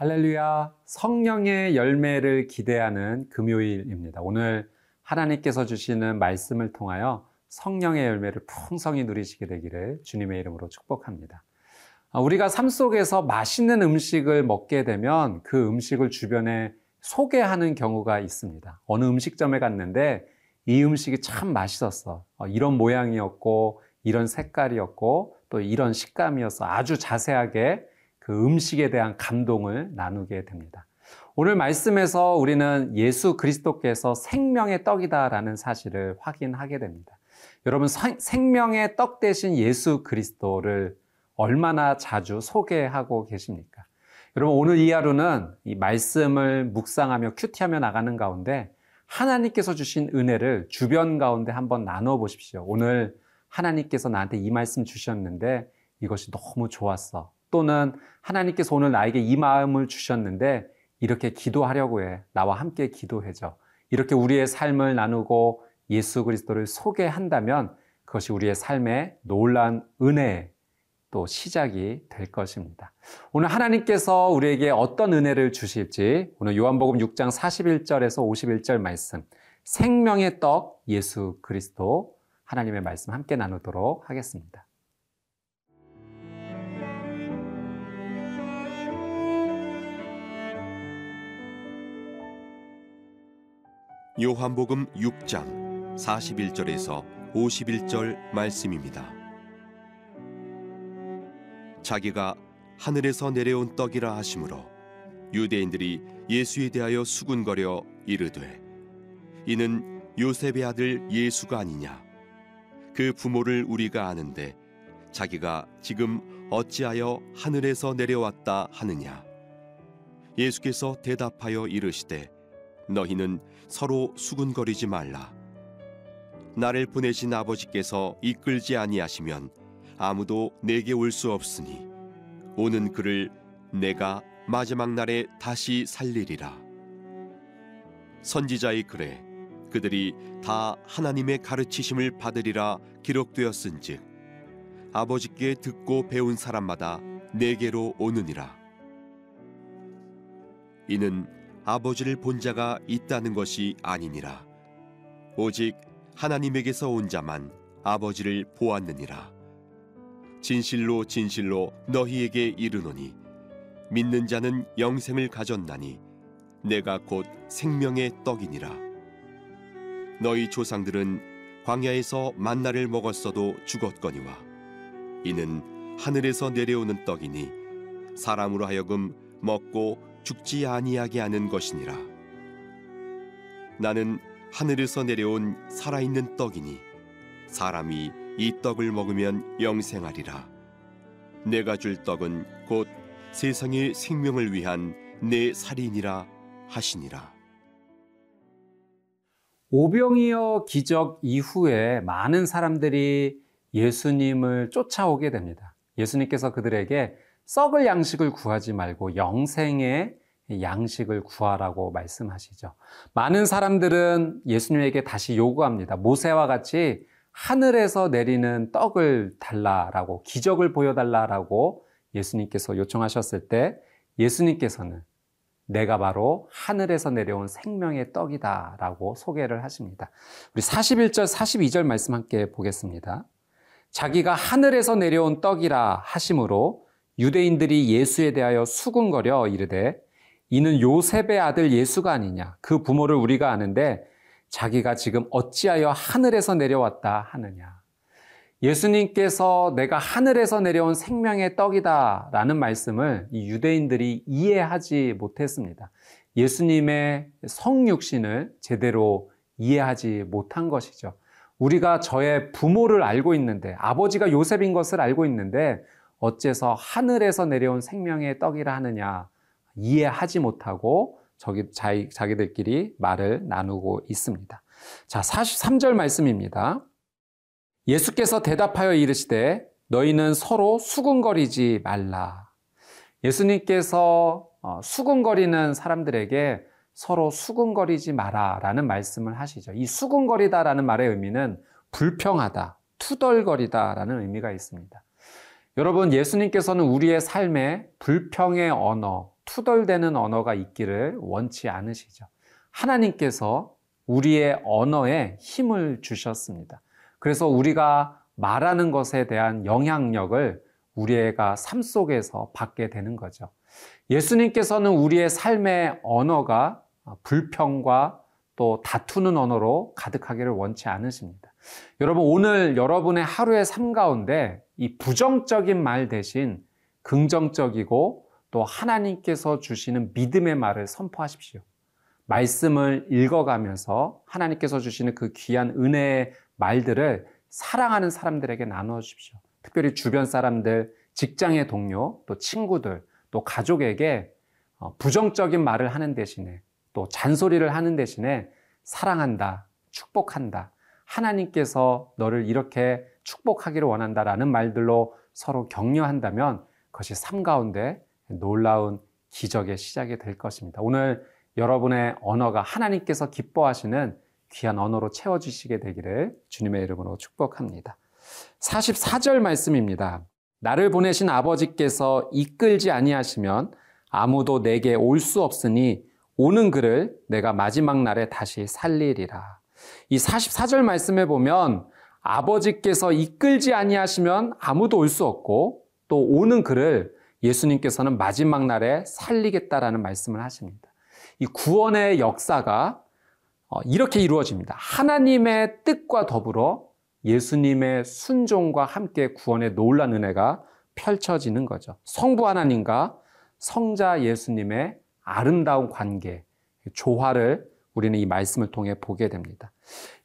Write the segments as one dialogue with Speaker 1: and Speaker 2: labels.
Speaker 1: 할렐루야. 성령의 열매를 기대하는 금요일입니다. 오늘 하나님께서 주시는 말씀을 통하여 성령의 열매를 풍성히 누리시게 되기를 주님의 이름으로 축복합니다. 아, 우리가 삶 속에서 맛있는 음식을 먹게 되면 그 음식을 주변에 소개하는 경우가 있습니다. 어느 음식점에 갔는데 이 음식이 참 맛있었어. 어, 이런 모양이었고, 이런 색깔이었고, 또 이런 식감이었어. 아주 자세하게 그 음식에 대한 감동을 나누게 됩니다. 오늘 말씀에서 우리는 예수 그리스도께서 생명의 떡이다라는 사실을 확인하게 됩니다. 여러분, 생명의 떡 대신 예수 그리스도를 얼마나 자주 소개하고 계십니까? 여러분, 오늘 이 하루는 이 말씀을 묵상하며 큐티하며 나가는 가운데 하나님께서 주신 은혜를 주변 가운데 한번 나눠 보십시오. 오늘 하나님께서 나한테 이 말씀 주셨는데 이것이 너무 좋았어. 또는 하나님께서 오늘 나에게 이 마음을 주셨는데 이렇게 기도하려고 해. 나와 함께 기도해줘. 이렇게 우리의 삶을 나누고 예수 그리스도를 소개한다면 그것이 우리의 삶의 놀라운 은혜 또 시작이 될 것입니다. 오늘 하나님께서 우리에게 어떤 은혜를 주실지 오늘 요한복음 6장 41절에서 51절 말씀 생명의 떡 예수 그리스도 하나님의 말씀 함께 나누도록 하겠습니다.
Speaker 2: 요한복음 6장 41절에서 51절 말씀입니다. 자기가 하늘에서 내려온 떡이라 하심으로 유대인들이 예수에 대하여 수군거려 이르되 이는 요셉의 아들 예수가 아니냐 그 부모를 우리가 아는데 자기가 지금 어찌하여 하늘에서 내려왔다 하느냐 예수께서 대답하여 이르시되 너희는 서로 수군거리지 말라. 나를 보내신 아버지께서 이끌지 아니하시면 아무도 내게 올 수 없으니 오는 그를 내가 마지막 날에 다시 살리리라. 선지자의 글에 그들이 다 하나님의 가르치심을 받으리라 기록되었은즉 아버지께 듣고 배운 사람마다 내게로 오느니라. 이는 아버지를 본 자가 있다는 것이 아니니라. 오직 하나님에게서 온 자만 아버지를 보았느니라. 진실로 진실로 너희에게 이르노니 믿는 자는 영생을 가졌나니 내가 곧 생명의 떡이니라. 너희 조상들은 광야에서 만나를 먹었어도 죽었거니와 이는 하늘에서 내려오는 떡이니 사람으로 하여금 먹고 죽지 아니하게 하는 것이니라. 나는 하늘에서 내려온 살아있는 떡이니 사람이 이 떡을 먹으면 영생하리라. 내가 줄 떡은 곧 세상의 생명을 위한 내 살인이라 하시니라.
Speaker 1: 오병이어 기적 이후에 많은 사람들이 예수님을 쫓아오게 됩니다. 예수님께서 그들에게 썩을 양식을 구하지 말고 영생의 양식을 구하라고 말씀하시죠. 많은 사람들은 예수님에게 다시 요구합니다. 모세와 같이 하늘에서 내리는 떡을 달라라고 기적을 보여달라라고 예수님께서 요청하셨을 때 예수님께서는 내가 바로 하늘에서 내려온 생명의 떡이다라고 소개를 하십니다. 우리 41절, 42절 말씀 함께 보겠습니다. 자기가 하늘에서 내려온 떡이라 하심으로 유대인들이 예수에 대하여 수군거려 이르되 이는 요셉의 아들 예수가 아니냐. 그 부모를 우리가 아는데 자기가 지금 어찌하여 하늘에서 내려왔다 하느냐. 예수님께서 내가 하늘에서 내려온 생명의 떡이다 라는 말씀을 이 유대인들이 이해하지 못했습니다. 예수님의 성육신을 제대로 이해하지 못한 것이죠. 우리가 저의 부모를 알고 있는데 아버지가 요셉인 것을 알고 있는데 어째서 하늘에서 내려온 생명의 떡이라 하느냐 이해하지 못하고 저기 자기, 자기들끼리 말을 나누고 있습니다. 자, 43절 말씀입니다. 예수께서 대답하여 이르시되 너희는 서로 수군거리지 말라. 예수님께서 어, 수군거리는 사람들에게 서로 수군거리지 마라 라는 말씀을 하시죠. 이 수군거리다 라는 말의 의미는 불평하다, 투덜거리다 라는 의미가 있습니다. 여러분, 예수님께서는 우리의 삶에 불평의 언어, 투덜대는 언어가 있기를 원치 않으시죠. 하나님께서 우리의 언어에 힘을 주셨습니다. 그래서 우리가 말하는 것에 대한 영향력을 우리가 삶 속에서 받게 되는 거죠. 예수님께서는 우리의 삶의 언어가 불평과 또 다투는 언어로 가득하기를 원치 않으십니다. 여러분, 오늘 여러분의 하루의 삶 가운데 이 부정적인 말 대신 긍정적이고 또 하나님께서 주시는 믿음의 말을 선포하십시오. 말씀을 읽어가면서 하나님께서 주시는 그 귀한 은혜의 말들을 사랑하는 사람들에게 나누어 주십시오. 특별히 주변 사람들, 직장의 동료, 또 친구들, 또 가족에게 어, 부정적인 말을 하는 대신에 또 잔소리를 하는 대신에 사랑한다, 축복한다, 하나님께서 너를 이렇게 축복하기를 원한다라는 말들로 서로 격려한다면 그것이 삶 가운데 놀라운 기적의 시작이 될 것입니다. 오늘 여러분의 언어가 하나님께서 기뻐하시는 귀한 언어로 채워주시게 되기를 주님의 이름으로 축복합니다. 44절 말씀입니다. 나를 보내신 아버지께서 이끌지 아니하시면 아무도 내게 올 수 없으니 오는 그를 내가 마지막 날에 다시 살리리라. 이 44절 말씀에 보면 아버지께서 이끌지 아니하시면 아무도 올 수 없고 또 오는 그를 예수님께서는 마지막 날에 살리겠다라는 말씀을 하십니다. 이 구원의 역사가 어, 이렇게 이루어집니다. 하나님의 뜻과 더불어 예수님의 순종과 함께 구원의 놀란 은혜가 펼쳐지는 거죠. 성부 하나님과 성자 예수님의 아름다운 관계, 조화를 우리는 이 말씀을 통해 보게 됩니다.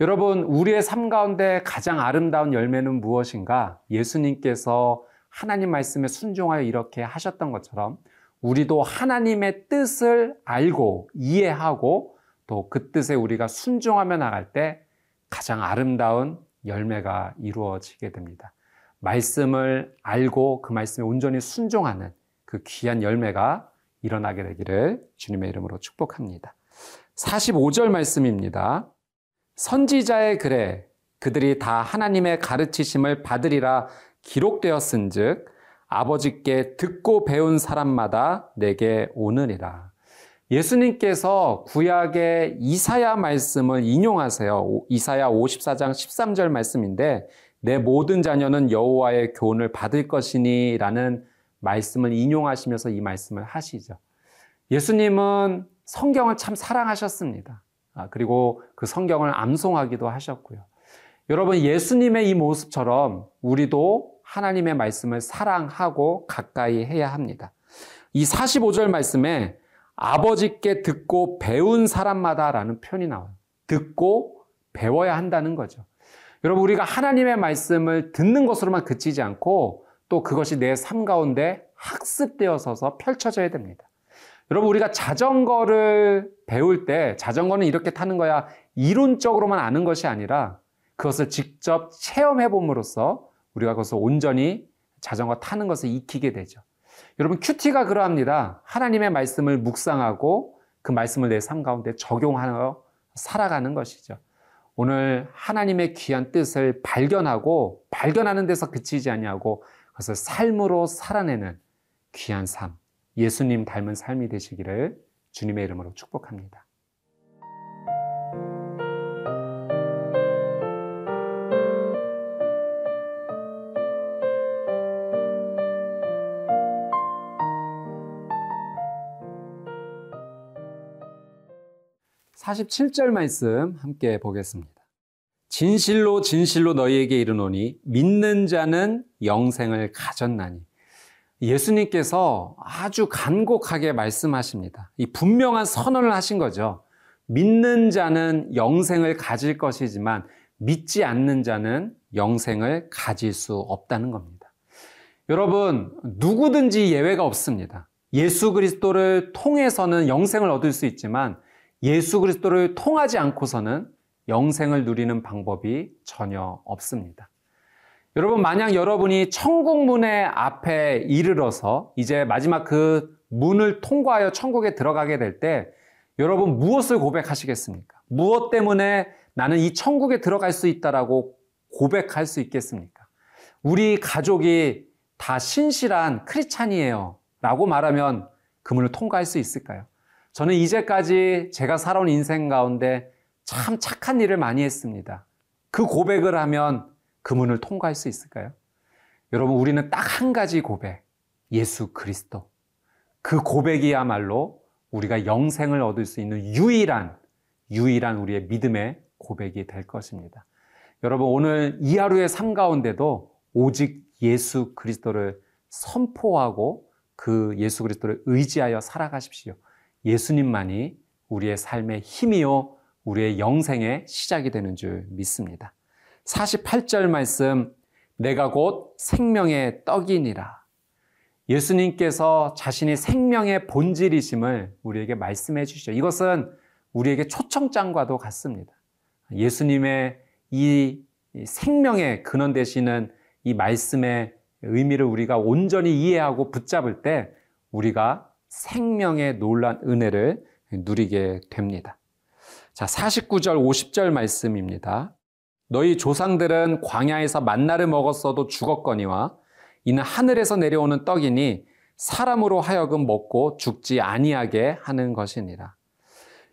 Speaker 1: 여러분, 우리의 삶 가운데 가장 아름다운 열매는 무엇인가? 예수님께서 하나님 말씀에 순종하여 이렇게 하셨던 것처럼 우리도 하나님의 뜻을 알고 이해하고 또 그 뜻에 우리가 순종하며 나갈 때 가장 아름다운 열매가 이루어지게 됩니다. 말씀을 알고 그 말씀에 온전히 순종하는 그 귀한 열매가 일어나게 되기를 주님의 이름으로 축복합니다. 45절 말씀입니다. 선지자의 글에 그들이 다 하나님의 가르치심을 받으리라 기록되었은즉 아버지께 듣고 배운 사람마다 내게 오느니라. 예수님께서 구약의 이사야 말씀을 인용하세요. 이사야 54장 13절 말씀인데 내 모든 자녀는 여호와의 교훈을 받을 것이니라는 말씀을 인용하시면서 이 말씀을 하시죠. 예수님은 성경을 참 사랑하셨습니다. 아, 그리고 그 성경을 암송하기도 하셨고요. 여러분, 예수님의 이 모습처럼 우리도 하나님의 말씀을 사랑하고 가까이 해야 합니다. 이 45절 말씀에 아버지께 듣고 배운 사람마다라는 표현이 나와요. 듣고 배워야 한다는 거죠. 여러분, 우리가 하나님의 말씀을 듣는 것으로만 그치지 않고 또 그것이 내 삶 가운데 학습되어서서 펼쳐져야 됩니다. 여러분, 우리가 자전거를 배울 때 자전거는 이렇게 타는 거야 이론적으로만 아는 것이 아니라 그것을 직접 체험해 봄으로써 우리가 그것을 온전히 자전거 타는 것을 익히게 되죠. 여러분 큐티가 그러합니다. 하나님의 말씀을 묵상하고 그 말씀을 내 삶 가운데 적용하여 살아가는 것이죠. 오늘 하나님의 귀한 뜻을 발견하고 발견하는 데서 그치지 아니하고 그것을 삶으로 살아내는 귀한 삶, 예수님 닮은 삶이 되시기를 주님의 이름으로 축복합니다. 47절 말씀 함께 보겠습니다. 진실로 진실로 너희에게 이르노니 믿는 자는 영생을 가졌나니 예수님께서 아주 간곡하게 말씀하십니다. 이 분명한 선언을 하신 거죠. 믿는 자는 영생을 가질 것이지만 믿지 않는 자는 영생을 가질 수 없다는 겁니다. 여러분, 누구든지 예외가 없습니다. 예수 그리스도를 통해서는 영생을 얻을 수 있지만 예수 그리스도를 통하지 않고서는 영생을 누리는 방법이 전혀 없습니다. 여러분, 만약 여러분이 천국 문의 앞에 이르러서 이제 마지막 그 문을 통과하여 천국에 들어가게 될 때 여러분 무엇을 고백하시겠습니까? 무엇 때문에 나는 이 천국에 들어갈 수 있다라고 고백할 수 있겠습니까? 우리 가족이 다 신실한 크리찬이에요. 라고 말하면 그 문을 통과할 수 있을까요? 저는 이제까지 제가 살아온 인생 가운데 참 착한 일을 많이 했습니다. 그 고백을 하면 그 문을 통과할 수 있을까요? 여러분, 우리는 딱 한 가지 고백. 예수 그리스도. 그 고백이야말로 우리가 영생을 얻을 수 있는 유일한, 유일한 우리의 믿음의 고백이 될 것입니다. 여러분, 오늘 이 하루의 삶 가운데도 오직 예수 그리스도를 선포하고 그 예수 그리스도를 의지하여 살아가십시오. 예수님만이 우리의 삶의 힘이요, 우리의 영생의 시작이 되는 줄 믿습니다. 48절 말씀, 내가 곧 생명의 떡이니라. 예수님께서 자신이 생명의 본질이심을 우리에게 말씀해 주시죠. 이것은 우리에게 초청장과도 같습니다. 예수님의 이 생명의 근원 되시는 이 말씀의 의미를 우리가 온전히 이해하고 붙잡을 때 우리가 생명의 놀란 은혜를 누리게 됩니다. 자, 49절, 50절 말씀입니다. 너희 조상들은 광야에서 만나를 먹었어도 죽었거니와 이는 하늘에서 내려오는 떡이니 사람으로 하여금 먹고 죽지 아니하게 하는 것이니라.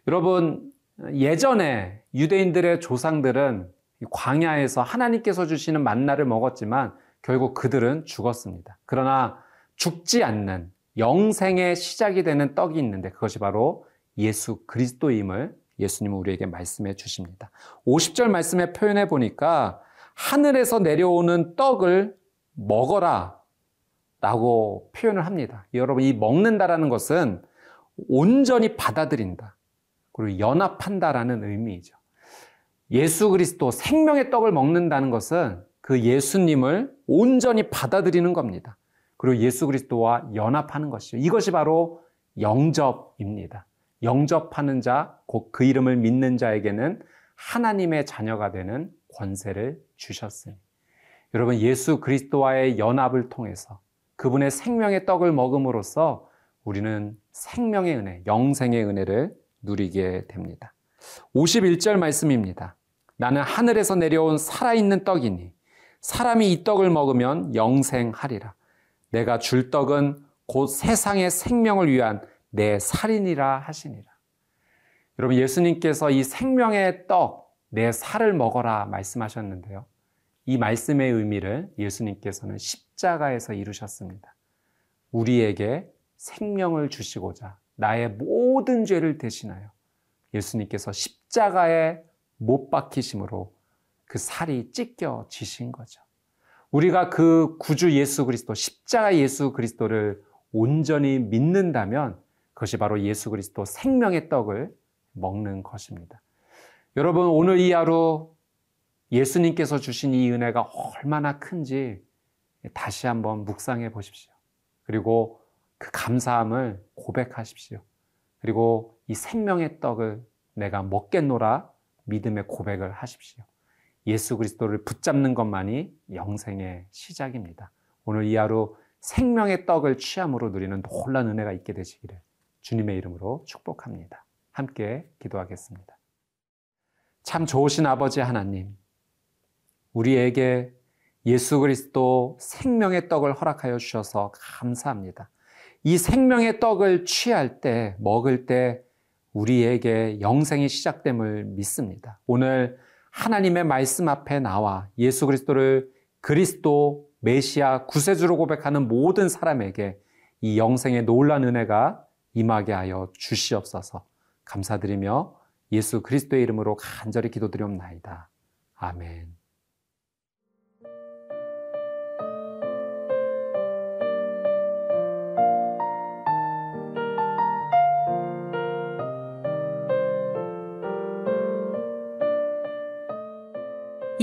Speaker 1: 여러분, 예전에 유대인들의 조상들은 광야에서 하나님께서 주시는 만나를 먹었지만 결국 그들은 죽었습니다. 그러나 죽지 않는 영생의 시작이 되는 떡이 있는데 그것이 바로 예수 그리스도임을 예수님은 우리에게 말씀해 주십니다. 50절 말씀에 표현해 보니까 하늘에서 내려오는 떡을 먹어라 라고 표현을 합니다. 여러분, 이 먹는다라는 것은 온전히 받아들인다. 그리고 연합한다라는 의미이죠. 예수 그리스도 생명의 떡을 먹는다는 것은 그 예수님을 온전히 받아들이는 겁니다. 그리고 예수 그리스도와 연합하는 것이죠. 이것이 바로 영접입니다. 영접하는 자, 곧 그 이름을 믿는 자에게는 하나님의 자녀가 되는 권세를 주셨으니. 여러분, 예수 그리스도와의 연합을 통해서 그분의 생명의 떡을 먹음으로써 우리는 생명의 은혜, 영생의 은혜를 누리게 됩니다. 51절 말씀입니다. 나는 하늘에서 내려온 살아있는 떡이니 사람이 이 떡을 먹으면 영생하리라. 내가 줄 떡은 곧 세상의 생명을 위한 내 살인이라 하시니라. 여러분 예수님께서 이 생명의 떡, 내 살을 먹어라 말씀하셨는데요. 이 말씀의 의미를 예수님께서는 십자가에서 이루셨습니다. 우리에게 생명을 주시고자 나의 모든 죄를 대신하여 예수님께서 십자가에 못 박히심으로 그 살이 찢겨지신 거죠. 우리가 그 구주 예수 그리스도, 십자가 예수 그리스도를 온전히 믿는다면 그것이 바로 예수 그리스도 생명의 떡을 먹는 것입니다. 여러분, 오늘 이 하루 예수님께서 주신 이 은혜가 얼마나 큰지 다시 한번 묵상해 보십시오. 그리고 그 감사함을 고백하십시오. 그리고 이 생명의 떡을 내가 먹겠노라 믿음의 고백을 하십시오. 예수 그리스도를 붙잡는 것만이 영생의 시작입니다. 오늘 이 하루 생명의 떡을 취함으로 누리는 놀란 은혜가 있게 되시기를 주님의 이름으로 축복합니다. 함께 기도하겠습니다. 참 좋으신 아버지 하나님, 우리에게 예수 그리스도 생명의 떡을 허락하여 주셔서 감사합니다. 이 생명의 떡을 취할 때, 먹을 때 우리에게 영생이 시작됨을 믿습니다. 오늘 하나님의 말씀 앞에 나와 예수 그리스도를 그리스도 메시아 구세주로 고백하는 모든 사람에게 이 영생의 놀란 은혜가 임하게 하여 주시옵소서. 감사드리며 예수 그리스도의 이름으로 간절히 기도드리옵나이다. 아멘.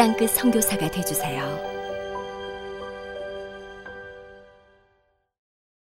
Speaker 3: 땅끝 성교사가 되주세요